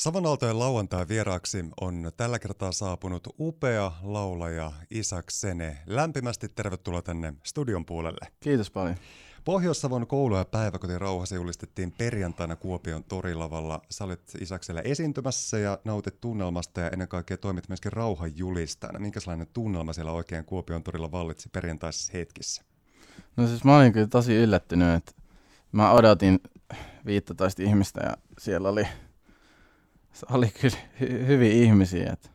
Savonaltojen lauantai vieraaksi on tällä kertaa saapunut upea laulaja Isak Sene. Lämpimästi tervetuloa tänne studion puolelle. Kiitos paljon. Pohjois-Savon koulu- ja päiväkoti rauhassa julistettiin perjantaina Kuopion torilavalla. Sä olet Isaksella esiintymässä ja nautit tunnelmasta ja ennen kaikkea toimit myöskin rauhan julistajana. Minkälainen tunnelma siellä oikein Kuopion torilla vallitsi perjantaisessa hetkissä? No siis mä olin kyllä tosi yllättynyt, että mä odotin 15 ihmistä ja siellä oli se oli kyllä hy- hyviä ihmisiä, että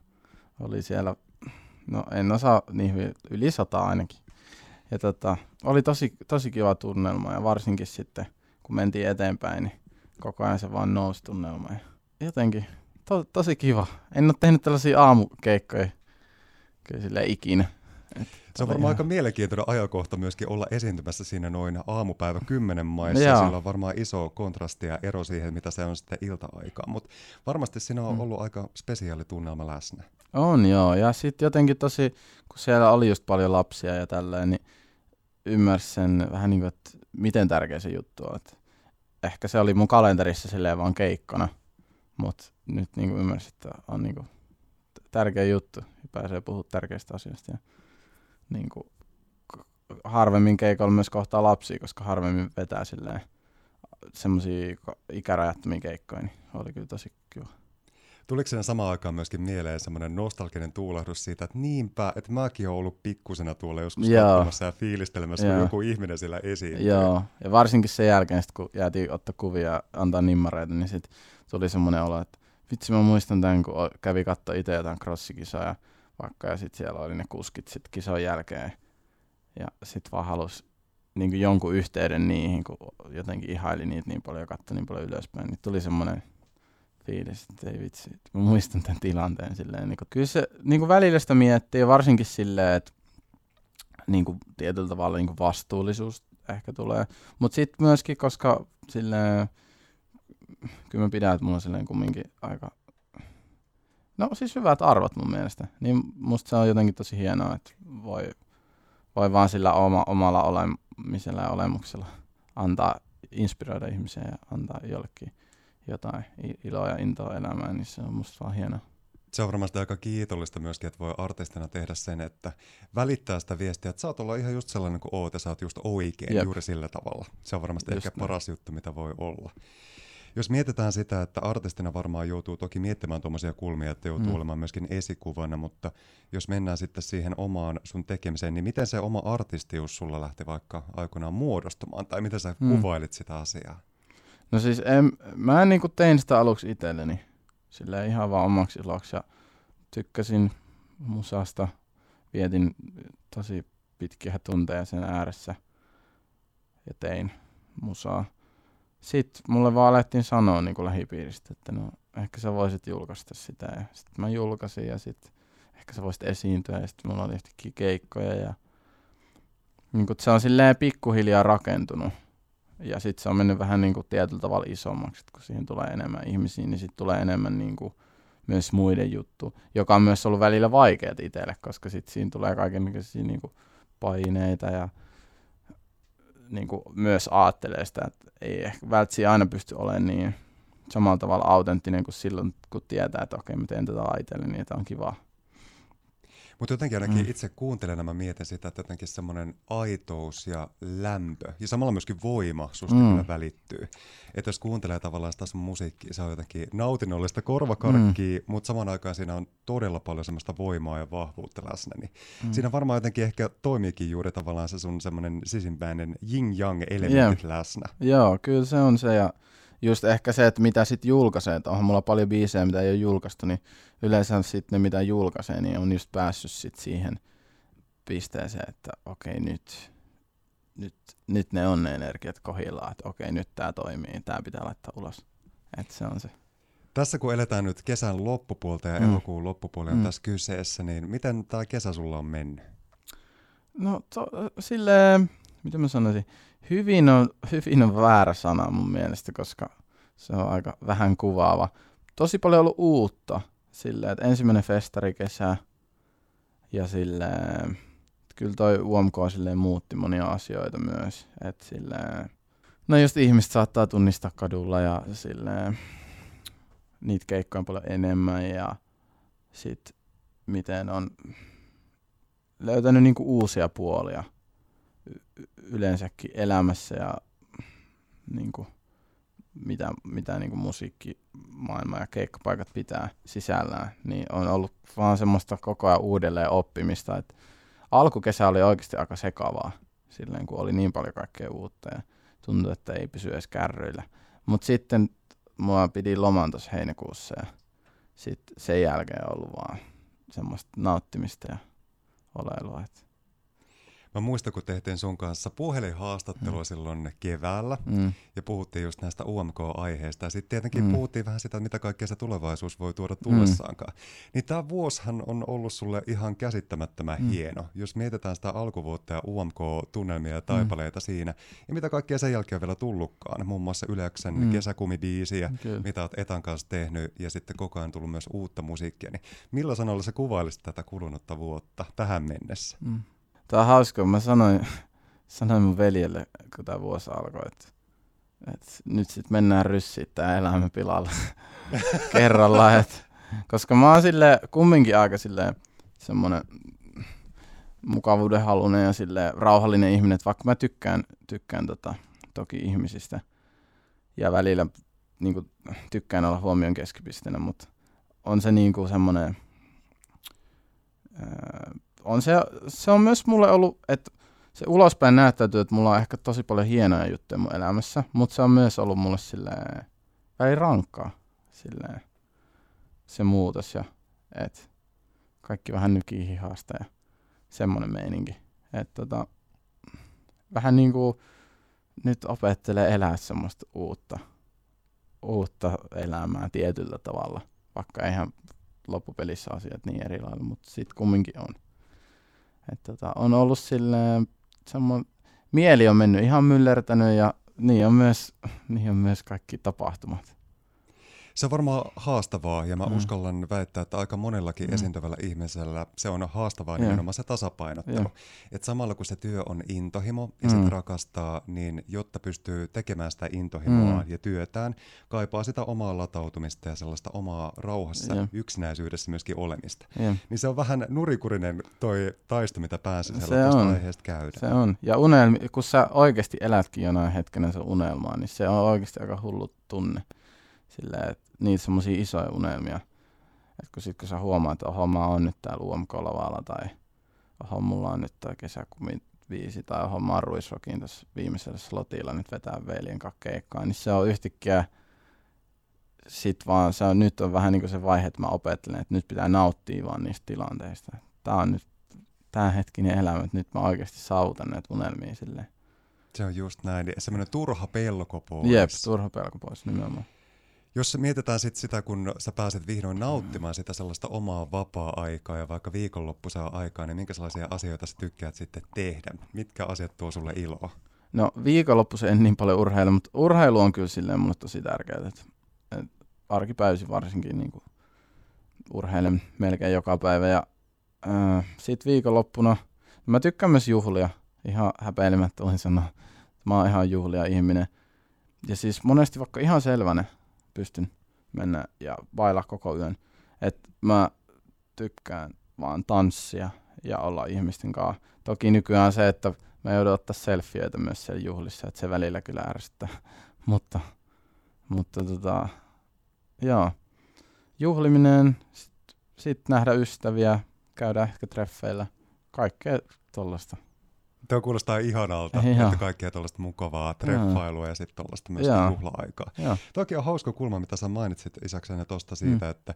oli siellä, no en osaa niin hyvin, yli sata ainakin. Ja tota, oli tosi, tosi kiva tunnelma ja varsinkin sitten, kun mentiin eteenpäin, niin koko ajan se vaan nousi tunnelma. Ja jotenkin to, tosi kiva. En ole tehnyt tällaisia aamukeikkoja kyllä sille ikinä. Se on varmaan ihan... aika mielenkiintoinen ajankohta myöskin olla esiintymässä siinä noin aamupäivä kymmenen maissa. Joo. Sillä on varmaan iso kontrasti ja ero siihen, mitä se on sitten ilta-aikaan. Mutta varmasti siinä on mm. ollut aika spesiaali tunnelma läsnä. On joo, ja sitten jotenkin tosi, kun siellä oli just paljon lapsia ja tälleen, niin ymmärsin sen vähän niin kuin, että miten tärkeä se juttu on. Et ehkä se oli mun kalenterissa silleen vaan keikkona, mutta nyt niin kuin ymmärsin, että on niin kuin tärkeä juttu ja pääsee puhumaan tärkeistä asioista. Ja niin kuin, harvemmin keikolla myös kohtaa lapsia, koska harvemmin vetää silleen semmoisia ikärajattomia keikkoja, niin oli kyllä tosi kiva. Tuliko sen samaan aikaan myöskin mieleen semmoinen nostalginen tuulahdus siitä, että niinpä, että mäkin olen ollut pikkusena tuolla joskus Joo. katsomassa ja fiilistelemässä, kun joku ihminen siellä esiin. Joo, ja varsinkin sen jälkeen, sit, kun jäätiin ottaa kuvia ja antaa nimmareita, niin sitten tuli semmoinen olo, että vitsi mä muistan tämän, kun kävi katsoa itse jotain crossikisaa ja vaikka, ja sitten siellä oli ne kuskit sitten kisan jälkeen, ja sitten vaan halusi niin jonkun yhteyden niihin, kun jotenkin ihaili niitä niin paljon ja katsoi niin paljon ylöspäin, niin tuli semmoinen fiilis, että ei vitsi, mä muistan tämän tilanteen silleen. Niin kuin, kyllä se niin kuin välillä sitä miettii, ja varsinkin silleen, että niin kuin tietyllä tavalla niin kuin vastuullisuus ehkä tulee. Mutta sitten myöskin, koska silleen, kyllä mä pidän, että mulla on silleen kumminkin aika No siis hyvät arvot mun mielestä. Niin musta se on jotenkin tosi hienoa, että voi, voi vaan sillä oma, omalla olemisella ja olemuksella antaa, inspiroida ihmisiä ja antaa jollekin jotain iloa ja intoa elämään, niin se on musta vaan hienoa. Se on varmasti aika kiitollista myöskin, että voi artistina tehdä sen, että välittää sitä viestiä, että saat olla ihan just sellainen kuin oot ja sä oot just oikein Jep. juuri sillä tavalla. Se on varmasti just ehkä näin. paras juttu, mitä voi olla. Jos mietitään sitä, että artistina varmaan joutuu toki miettimään tuommoisia kulmia, että joutuu mm. olemaan myöskin esikuvana, mutta jos mennään sitten siihen omaan sun tekemiseen, niin miten se oma artistius sulla lähti vaikka aikoinaan muodostumaan, tai miten sä mm. kuvailit sitä asiaa? No siis en, mä en niinku tein sitä aluksi itselleni, sillä ihan vaan omaksi iloksi, ja tykkäsin musasta, vietin tosi pitkiä tunteja sen ääressä, ja tein musaa sitten mulle vaan alettiin sanoa niin kuin lähipiiristä, että no ehkä sä voisit julkaista sitä. Ja sitten mä julkaisin ja sitten ehkä sä voisit esiintyä ja sitten mulla oli yhtäkkiä keikkoja ja niin kuin, se on silleen pikkuhiljaa rakentunut. Ja sitten se on mennyt vähän niin kuin tietyllä tavalla isommaksi, että kun siihen tulee enemmän ihmisiä, niin sitten tulee enemmän niin kuin myös muiden juttu, joka on myös ollut välillä vaikeaa itselle, koska sitten siinä tulee kaikenlaisia niin kuin paineita ja niin kuin myös ajattelee sitä, että ei ehkä välttämättä aina pysty olemaan niin samalla tavalla autenttinen kuin silloin, kun tietää, että okei, mä teen tätä itselleni, niin että on kiva mutta jotenkin ainakin mm. itse kuuntelen mä mietin sitä, että jotenkin semmoinen aitous ja lämpö ja samalla myöskin voima susta mm. kyllä välittyy. Että jos kuuntelee tavallaan sitä sun musiikkia, se on jotenkin nautinnollista korvakarkkia, mm. mutta samaan aikaan siinä on todella paljon semmoista voimaa ja vahvuutta läsnä. Niin mm. Siinä varmaan jotenkin ehkä toimiikin juuri tavallaan se sun semmoinen sisimpäinen yin-yang elementit yeah. läsnä. Joo, kyllä se on se ja just ehkä se, että mitä sitten julkaisee, että onhan mulla paljon biisejä, mitä ei ole julkaistu, niin yleensä sitten ne, mitä julkaisee, niin on just päässyt sitten siihen pisteeseen, että okei, nyt, nyt, nyt ne on ne energiat kohillaan, että okei, nyt tämä toimii, tämä pitää laittaa ulos. Että se on se. Tässä kun eletään nyt kesän loppupuolta ja mm. elokuun loppupuoli on mm. tässä kyseessä, niin miten tämä kesä sulla on mennyt? No to, silleen, mitä mä sanoisin, hyvin on, hyvin on väärä sana mun mielestä, koska se on aika vähän kuvaava. Tosi paljon ollut uutta, silleen, että ensimmäinen festarikesä ja silleen, kyllä toi UMK silleen muutti monia asioita myös, että silleen, no just ihmiset saattaa tunnistaa kadulla ja silleen, niitä keikkoja on paljon enemmän ja sit miten on löytänyt niinku uusia puolia yleensäkin elämässä ja niinku, mitä, mitä niinku musiikkimaailma ja keikkapaikat pitää sisällään, niin on ollut vaan semmoista koko ajan uudelleen oppimista. Et alkukesä oli oikeasti aika sekavaa, silleen kun oli niin paljon kaikkea uutta ja tuntui, että ei pysy edes kärryillä. Mutta sitten mua pidi loman tuossa heinäkuussa ja sitten sen jälkeen on ollut vaan semmoista nauttimista ja oleilua. Että Mä muistan, kun tehtiin sun kanssa puhelinhaastattelua mm. silloin keväällä mm. ja puhuttiin just näistä UMK-aiheista ja sitten tietenkin mm. puhuttiin vähän sitä, mitä kaikkea se tulevaisuus voi tuoda tullessaankaan. Mm. Niin tämä vuosihan on ollut sulle ihan käsittämättömän mm. hieno. Jos mietitään sitä alkuvuotta ja UMK-tunnelmia ja mm. taipaleita mm. siinä ja mitä kaikkea sen jälkeen on vielä tullutkaan, muun muassa Yleksen mm. kesäkumibiisiä, Kyllä. mitä oot Etan kanssa tehnyt ja sitten koko ajan tullut myös uutta musiikkia. Niin millä sanalla sä kuvailisit tätä kulunutta vuotta tähän mennessä? Mm. Tämä on hauska, mä sanoin, sanoin mun veljelle, kun tämä vuosi alkoi, että, että nyt sitten mennään ryssiin tämä elämä pilalla kerralla. Että, koska mä oon sille kumminkin aika sille semmoinen mukavuuden halunen ja sille rauhallinen ihminen, että vaikka mä tykkään, tykkään tota, toki ihmisistä ja välillä niin kuin, tykkään olla huomion keskipisteenä, mutta on se niin kuin semmoinen on se, se on myös mulle ollut, että se ulospäin näyttäytyy, että mulla on ehkä tosi paljon hienoja juttuja mun elämässä, mutta se on myös ollut mulle silleen, väli rankkaa silleen, se muutos ja että kaikki vähän nykii hihasta ja semmoinen meininki. Että tota, vähän niin kuin nyt opettelee elää semmoista uutta, uutta elämää tietyllä tavalla, vaikka eihän loppupelissä asiat niin eri lailla, mutta sitten kumminkin on. Et tota, on ollut silleen, semmoinen, mieli on mennyt ihan myllertänyt ja niin on myös, niin on myös kaikki tapahtumat. Se on varmaan haastavaa ja mä mm. uskallan väittää, että aika monellakin mm. esiintyvällä ihmisellä se on haastavaa yeah. nimenomaan se tasapainottelu. Yeah. Et samalla kun se työ on intohimo ja mm. sitä rakastaa, niin jotta pystyy tekemään sitä intohimoa mm. ja työtään, kaipaa sitä omaa latautumista ja sellaista omaa rauhassa, yeah. yksinäisyydessä myöskin olemista. Yeah. Niin se on vähän nurikurinen toi taisto, mitä pääsisällä tuosta aiheesta käydä. Se on. Ja unelmi, kun sä oikeasti elätkin jonain hetkenä se unelmaa, niin se on oikeasti aika hullu tunne. Silleen, että niitä semmoisia isoja unelmia. Että kun sit kun sä huomaat, että oho mä oon nyt täällä UMK-lavalla tai oho mulla on nyt tää kesäkumi viisi tai oho mä oon tässä viimeisellä slotilla nyt vetää veljen keikkaa, niin se on yhtäkkiä sit vaan se on, nyt on vähän niin kuin se vaihe, että mä opettelen, että nyt pitää nauttia vaan niistä tilanteista. Tää on nyt tämä hetkinen elämä, että nyt mä oikeasti saavutan näitä unelmia silleen. Se on just näin. Semmoinen turha pelko pois. Jep, turha pelko pois nimenomaan. Jos mietitään sit sitä, kun sä pääset vihdoin nauttimaan sitä sellaista omaa vapaa-aikaa ja vaikka viikonloppuisaa aikaa, niin minkä sellaisia asioita sä tykkäät sitten tehdä? Mitkä asiat tuo sulle iloa? No viikonloppuisin en niin paljon urheile, mutta urheilu on kyllä silleen mulle tosi tärkeää. Että, että arkipäivisin varsinkin niin urheilen melkein joka päivä. Ja äh, sitten viikonloppuna mä tykkään myös juhlia. Ihan häpeilemättä voin sanoa. Mä oon ihan juhlia ihminen. Ja siis monesti vaikka ihan selvänä, pystyn mennä ja vailla koko yön. Et mä tykkään vaan tanssia ja olla ihmisten kanssa. Toki nykyään se, että mä joudun ottaa selfieitä myös siellä juhlissa, että se välillä kyllä ärsyttää. mutta, mutta tota, joo. Juhliminen, sitten sit nähdä ystäviä, käydä ehkä treffeillä, kaikkea tollasta. Tuo kuulostaa ihanalta, ja. että kaikkea tuollaista mukavaa treffailua ja, ja sitten tuollaista myös juhla-aikaa. Toki on hauska kulma, mitä sä mainitsit isäkseni tuosta siitä, mm. että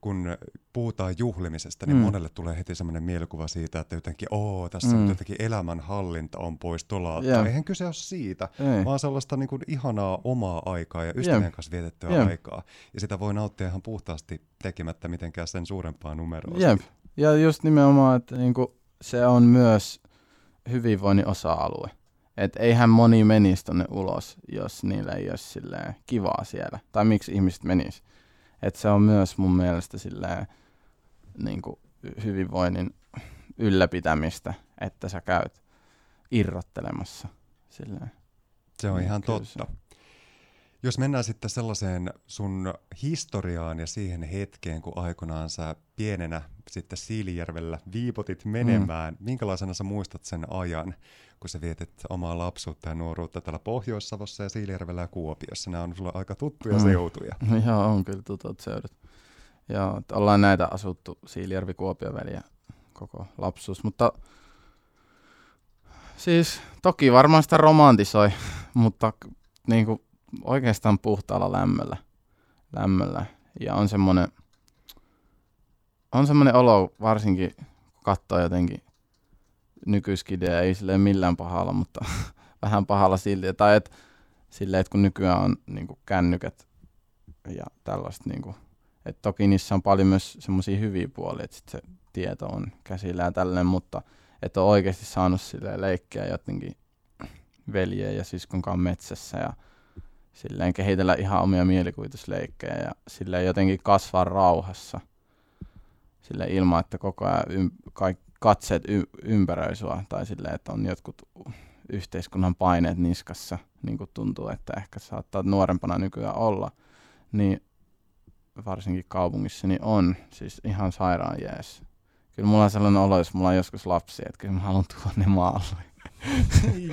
kun puhutaan juhlimisesta, niin mm. monelle tulee heti semmoinen mielikuva siitä, että jotenkin, oo, tässä mm. jotenkin elämänhallinta on pois tuolla. Yeah. Eihän kyse ole siitä, Ei. vaan sellaista niin kuin ihanaa omaa aikaa ja ystävien yeah. kanssa vietettyä yeah. aikaa. Ja sitä voi nauttia ihan puhtaasti tekemättä mitenkään sen suurempaa numeroa. Yeah. Ja just nimenomaan, että niinku, se on myös hyvinvoinnin osa-alue. Et eihän moni menisi tonne ulos, jos niillä ei ole silleen kivaa siellä. Tai miksi ihmiset menis. Et se on myös mun mielestä silleen niin kuin hyvinvoinnin ylläpitämistä, että sä käyt irrottelemassa. Silleen. Se on ihan totta. Se. Jos mennään sitten sellaiseen sun historiaan ja siihen hetkeen, kun aikoinaan sä pienenä sitten Siilijärvellä viipotit menemään, mm. minkälaisena sä muistat sen ajan, kun sä vietit omaa lapsuutta ja nuoruutta täällä Pohjois-Savossa ja Siilijärvellä ja Kuopiossa? Nämä on sulle aika tuttuja mm. seutuja. Joo, on kyllä tutut seudut. Joo, ollaan näitä asuttu Siilijärvi-Kuopio väliä koko lapsuus, mutta siis toki varmaan sitä romantisoi, mutta niin kuin oikeastaan puhtaalla lämmöllä. lämmöllä. Ja on semmoinen, on semmoinen olo, varsinkin kun katsoo jotenkin nykyiskidejä, ei silleen millään pahalla, mutta vähän pahalla silti. Tai et, silleen, että kun nykyään on niin kuin kännykät ja tällaista, niin kuin, että toki niissä on paljon myös semmoisia hyviä puolia, että sit se tieto on käsillä ja tälleen, mutta että on oikeasti saanut sille leikkiä jotenkin veljeen ja siskon kanssa metsässä ja silleen kehitellä ihan omia mielikuvitusleikkejä ja silleen jotenkin kasvaa rauhassa sille ilman, että koko ajan ym, kaik, katseet y, ympäröi sua tai silleen, että on jotkut yhteiskunnan paineet niskassa, niin kuin tuntuu, että ehkä saattaa nuorempana nykyään olla, niin varsinkin kaupungissa, niin on siis ihan sairaan jees. Kyllä mulla on sellainen olo, jos mulla on joskus lapsi, että kyllä mä haluan tuonne maalle.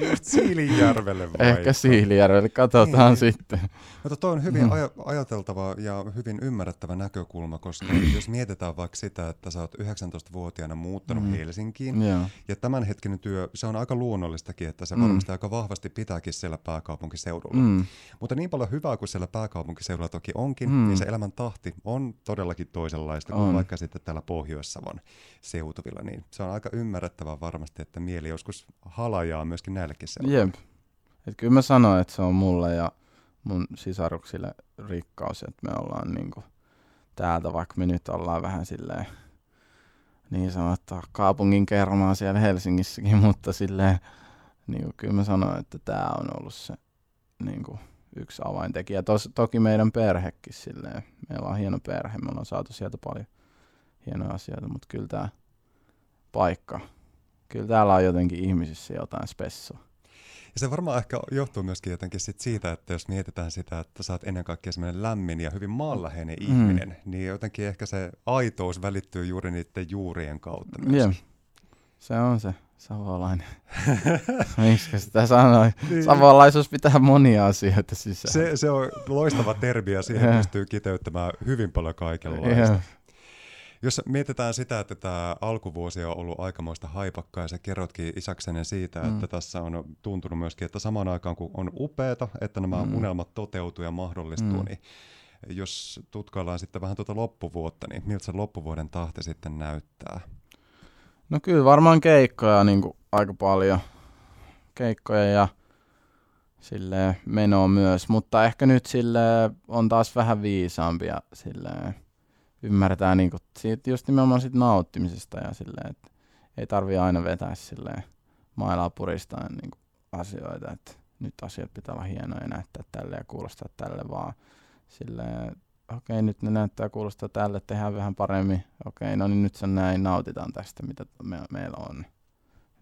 Just Siilijärvelle vai? Ehkä Siilijärvelle, katsotaan niin. sitten. Mutta tuo on hyvin mm. aj- ajateltava ja hyvin ymmärrettävä näkökulma, koska jos mietitään vaikka sitä, että sä oot 19-vuotiaana muuttanut mm. Helsinkiin, yeah. ja tämänhetkinen työ, se on aika luonnollistakin, että se mm. varmasti aika vahvasti pitääkin siellä pääkaupunkiseudulla. Mm. Mutta niin paljon hyvää kuin siellä pääkaupunkiseudulla toki onkin, mm. niin se elämän tahti on todellakin toisenlaista kuin on. vaikka sitten täällä Pohjois-Savon seutuvilla, niin se on aika ymmärrettävää varmasti, että mieli joskus halajaa myöskin seuduille. Jep. Et kyllä mä sanoin, että se on mulle ja mun sisaruksille rikkaus, että me ollaan niinku täältä, vaikka me nyt ollaan vähän silleen niin sanottua kaupungin kermaa siellä Helsingissäkin, mutta silleen niin kyllä mä sanoin, että tämä on ollut se niin kuin, yksi avaintekijä. Tos, toki meidän perhekin silleen, meillä on hieno perhe, me ollaan saatu sieltä paljon hienoja asioita, mutta kyllä tämä paikka, kyllä täällä on jotenkin ihmisissä jotain spessua. Ja se varmaan ehkä johtuu myöskin jotenkin sit siitä, että jos mietitään sitä, että sä oot ennen kaikkea semmoinen lämmin ja hyvin maanläheinen mm. ihminen, niin jotenkin ehkä se aitous välittyy juuri niiden juurien kautta myöskin. Yeah. Se on se savolainen. Miksi sitä sanoi? Niin. Savolaisuus pitää monia asioita sisään. Se, se on loistava termi ja siihen pystyy kiteyttämään hyvin paljon kaikenlaista. Yeah. Jos mietitään sitä, että tämä alkuvuosi on ollut aikamoista haipakkaa ja sä kerrotkin isäksenne siitä, mm. että tässä on tuntunut myöskin, että samaan aikaan kun on upeata, että nämä mm. unelmat toteutuu ja mahdollistuu, mm. niin jos tutkaillaan sitten vähän tuota loppuvuotta, niin miltä se loppuvuoden tahti sitten näyttää? No kyllä varmaan keikkoja niin kuin aika paljon. Keikkoja ja sille menoa myös, mutta ehkä nyt sille on taas vähän viisaampia silleen ymmärretään niin kuin, siitä just nimenomaan siitä nauttimisesta ja silleen, että ei tarvi aina vetää silleen mailaa puristaa niin kuin asioita, että nyt asiat pitää olla hienoja ja näyttää tälle ja kuulostaa tälle, vaan silleen, okei, nyt ne näyttää kuulostaa tälle, tehdään vähän paremmin, okei, no niin nyt se näin, nautitaan tästä, mitä me, meillä on.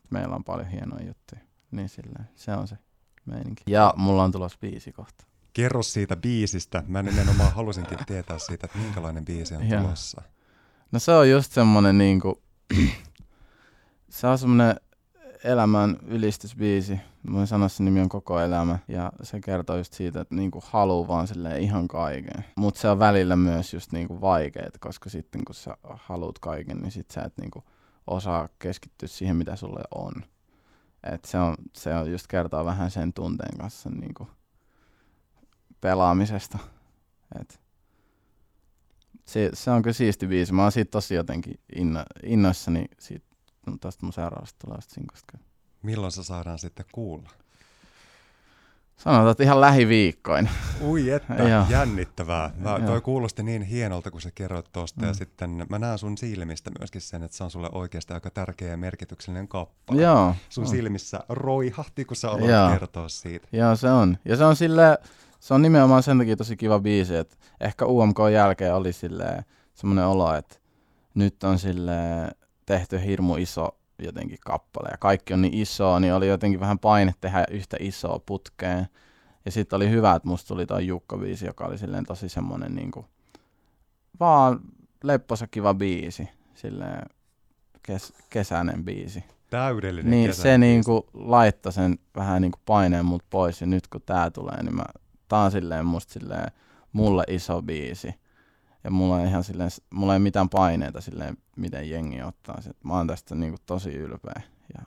Meillä on paljon hienoja juttuja, niin silleen, se on se meininki. Ja mulla on tulossa biisi kohta kerro siitä biisistä. Mä nimenomaan halusinkin tietää siitä, että minkälainen biisi on tulossa. No se on just semmonen niinku, se on semmonen elämän ylistysbiisi. Mä voin sanoa, sen nimi on Koko elämä. Ja se kertoo just siitä, että niinku haluu vaan silleen ihan kaiken. Mutta se on välillä myös just niinku vaikeet, koska sitten kun sä haluat kaiken, niin sit sä et niinku osaa keskittyä siihen, mitä sulle on. Et se, on, se on just kertoo vähän sen tunteen kanssa niinku, pelaamisesta. Et se, se on kyllä siisti biisi. Mä oon siitä tosi jotenkin inno, innoissani siitä, no, tästä mun seuraavasta tulevasta sinkosta. Milloin se saadaan sitten kuulla? Sanotaan, että ihan lähiviikkoin. Ui että, jännittävää. Mä, toi kuulosti niin hienolta, kun sä kerroit tuosta. Mm. Ja sitten mä näen sun silmistä myöskin sen, että se on sulle oikeasti aika tärkeä ja merkityksellinen kappale. Joo. Sun on. silmissä roihahti, kun sä aloit kertoa siitä. Joo, se on. Ja se on sille se on nimenomaan sen takia tosi kiva biisi, että ehkä UMK jälkeen oli semmoinen olo, että nyt on sille tehty hirmu iso jotenkin kappale ja kaikki on niin iso, niin oli jotenkin vähän paine tehdä yhtä isoa putkeen. Ja sitten oli hyvä, että musta tuli toi Jukka-biisi, joka oli silleen tosi semmonen niinku, vaan lepposa kiva biisi, silleen kes, kesäinen biisi. Täydellinen Niin se niinku laittoi sen vähän niinku paineen mut pois ja nyt kun tää tulee, niin mä, tää on silleen musta silleen mulle iso biisi. Ja mulla ei ihan silleen, mulla ei mitään paineita silleen, miten jengi ottaa sen. Mä oon tästä niinku tosi ylpeä. Ja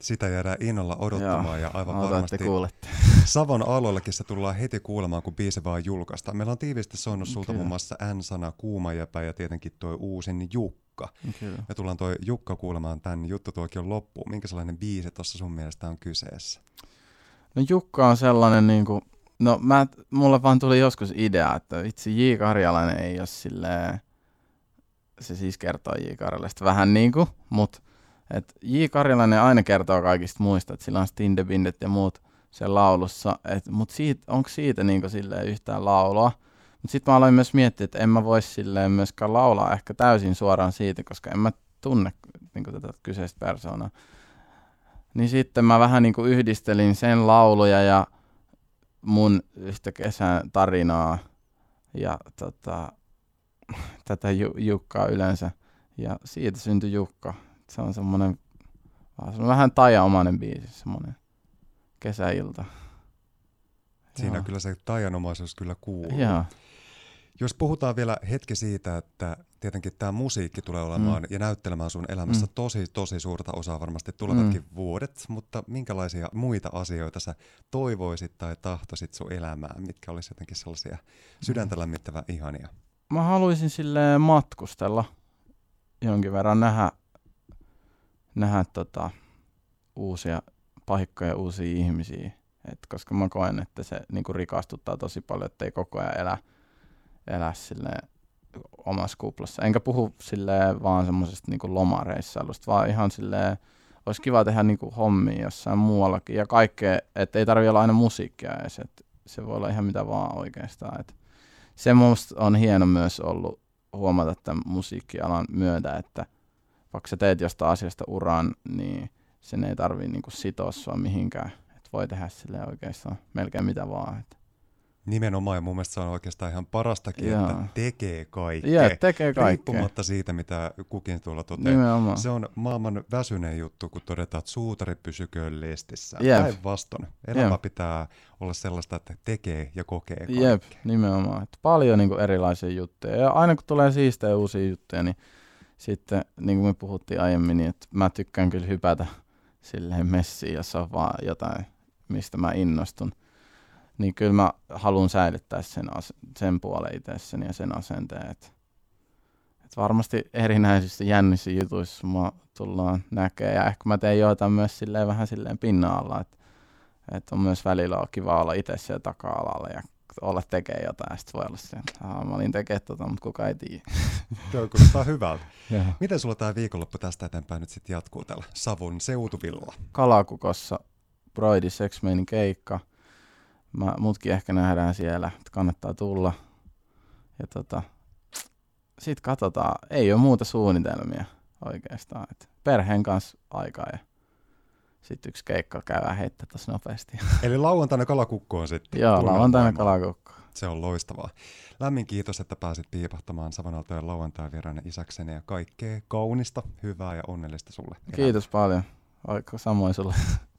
sitä jäädään innolla odottamaan Joo, ja aivan varmasti kuulette. Savon alueellakin se tullaan heti kuulemaan, kun biisi vaan julkaistaan. Meillä on tiiviisti soinut sulta muun muassa N-sana, Kuuma jäpä ja tietenkin tuo uusin Jukka. Kyllä. Me tullaan tuo Jukka kuulemaan tämän juttu tuokin loppuun. Minkä sellainen biisi tuossa sun mielestä on kyseessä? No Jukka on sellainen niin kuin, no mä, mulle vaan tuli joskus idea, että itse J. Karjalainen ei ole silleen, se siis kertoo J. Karjalaista vähän niin kuin, mutta et J. Karjalainen aina kertoo kaikista muista, että sillä on Stindebindet ja muut sen laulussa, mutta onko siitä niinku silleen yhtään laulua? Mutta sitten mä aloin myös miettiä, että en mä voisi silleen myöskään laulaa ehkä täysin suoraan siitä, koska en mä tunne niinku tätä kyseistä persoonaa. Niin sitten mä vähän niinku yhdistelin sen lauluja ja mun yhtä kesän tarinaa ja tota, tätä Jukkaa yleensä. Ja siitä syntyi Jukka se on semmoinen se on vähän tajanomainen biisi, semmoinen kesäilta. Siinä Joo. kyllä se tajanomaisuus kyllä kuuluu. Joo. Jos puhutaan vielä hetki siitä, että tietenkin tämä musiikki tulee olemaan mm. ja näyttelemään sun elämässä mm. tosi, tosi suurta osaa varmasti tulevatkin mm. vuodet, mutta minkälaisia muita asioita sä toivoisit tai tahtoisit sun elämään, mitkä olisi jotenkin sellaisia sydäntä lämmittävän ihania? Mä haluaisin sille matkustella jonkin verran, nähdä nähdä tota, uusia paikkoja, uusia ihmisiä. Et koska mä koen, että se niinku rikastuttaa tosi paljon, että ei koko ajan elä, elä omassa kuplassa. Enkä puhu silleen vaan semmoisesta niinku lomareissailusta, vaan ihan silleen, olisi kiva tehdä niinku hommia jossain muuallakin ja kaikkea, että ei tarvitse olla aina musiikkia edes, että se voi olla ihan mitä vaan oikeastaan. Et se musta on hieno myös ollut huomata tämän musiikkialan myötä, että – vaikka sä teet jostain asiasta uran, niin sen ei tarvii niinku sitoa sua mihinkään. Et voi tehdä sille oikeastaan melkein mitä vaan. Et. Nimenomaan, ja mun mielestä se on oikeastaan ihan parastakin, Joo. että tekee kaikkea. Joo, tekee kaikkea. Riippumatta siitä, mitä kukin tuolla toteaa. Nimenomaan. Se on maailman väsyneen juttu, kun todetaan, että suutari pysyköön listissä. Päinvastoin. Elämä Jep. pitää olla sellaista, että tekee ja kokee kaikkea. Jep, nimenomaan. Että paljon niin kuin erilaisia juttuja. Ja aina kun tulee siistejä uusia juttuja, niin sitten niin kuin me puhuttiin aiemmin, niin että mä tykkään kyllä hypätä silleen messiin, jos on vaan jotain, mistä mä innostun. Niin kyllä mä haluan säilyttää sen, sen puolen itsessäni ja sen asenteen, että et varmasti erinäisissä jännissä jutuissa mua tullaan näkee ja ehkä mä teen joitain myös silleen vähän silleen pinna-alla, että et on myös välillä on kiva olla itse siellä taka-alalla ja olla tekee jotain, sitten voi olla se, että mä olin tekemään tota, mutta kuka ei tiedä. Joo, kuulostaa hyvältä. Miten sulla tämä viikonloppu tästä eteenpäin nyt sitten jatkuu täällä Savun seutuvilla? Kalakukossa Broidi Sex keikka. Mä, mutkin ehkä nähdään siellä, että kannattaa tulla. Ja tota, sitten katsotaan, ei ole muuta suunnitelmia oikeastaan. Et perheen kanssa aikaa ja sitten yksi keikka käydään heittää tuossa nopeasti. Eli lauantaina kalakukko on sitten. Joo, lauantaina kalakukko. Se on loistavaa. Lämmin kiitos, että pääsit piipahtamaan Savanaltojen lauantai vieraana isäkseni ja kaikkea kaunista, hyvää ja onnellista sulle. Kiitos paljon. Vaikka samoin sulle.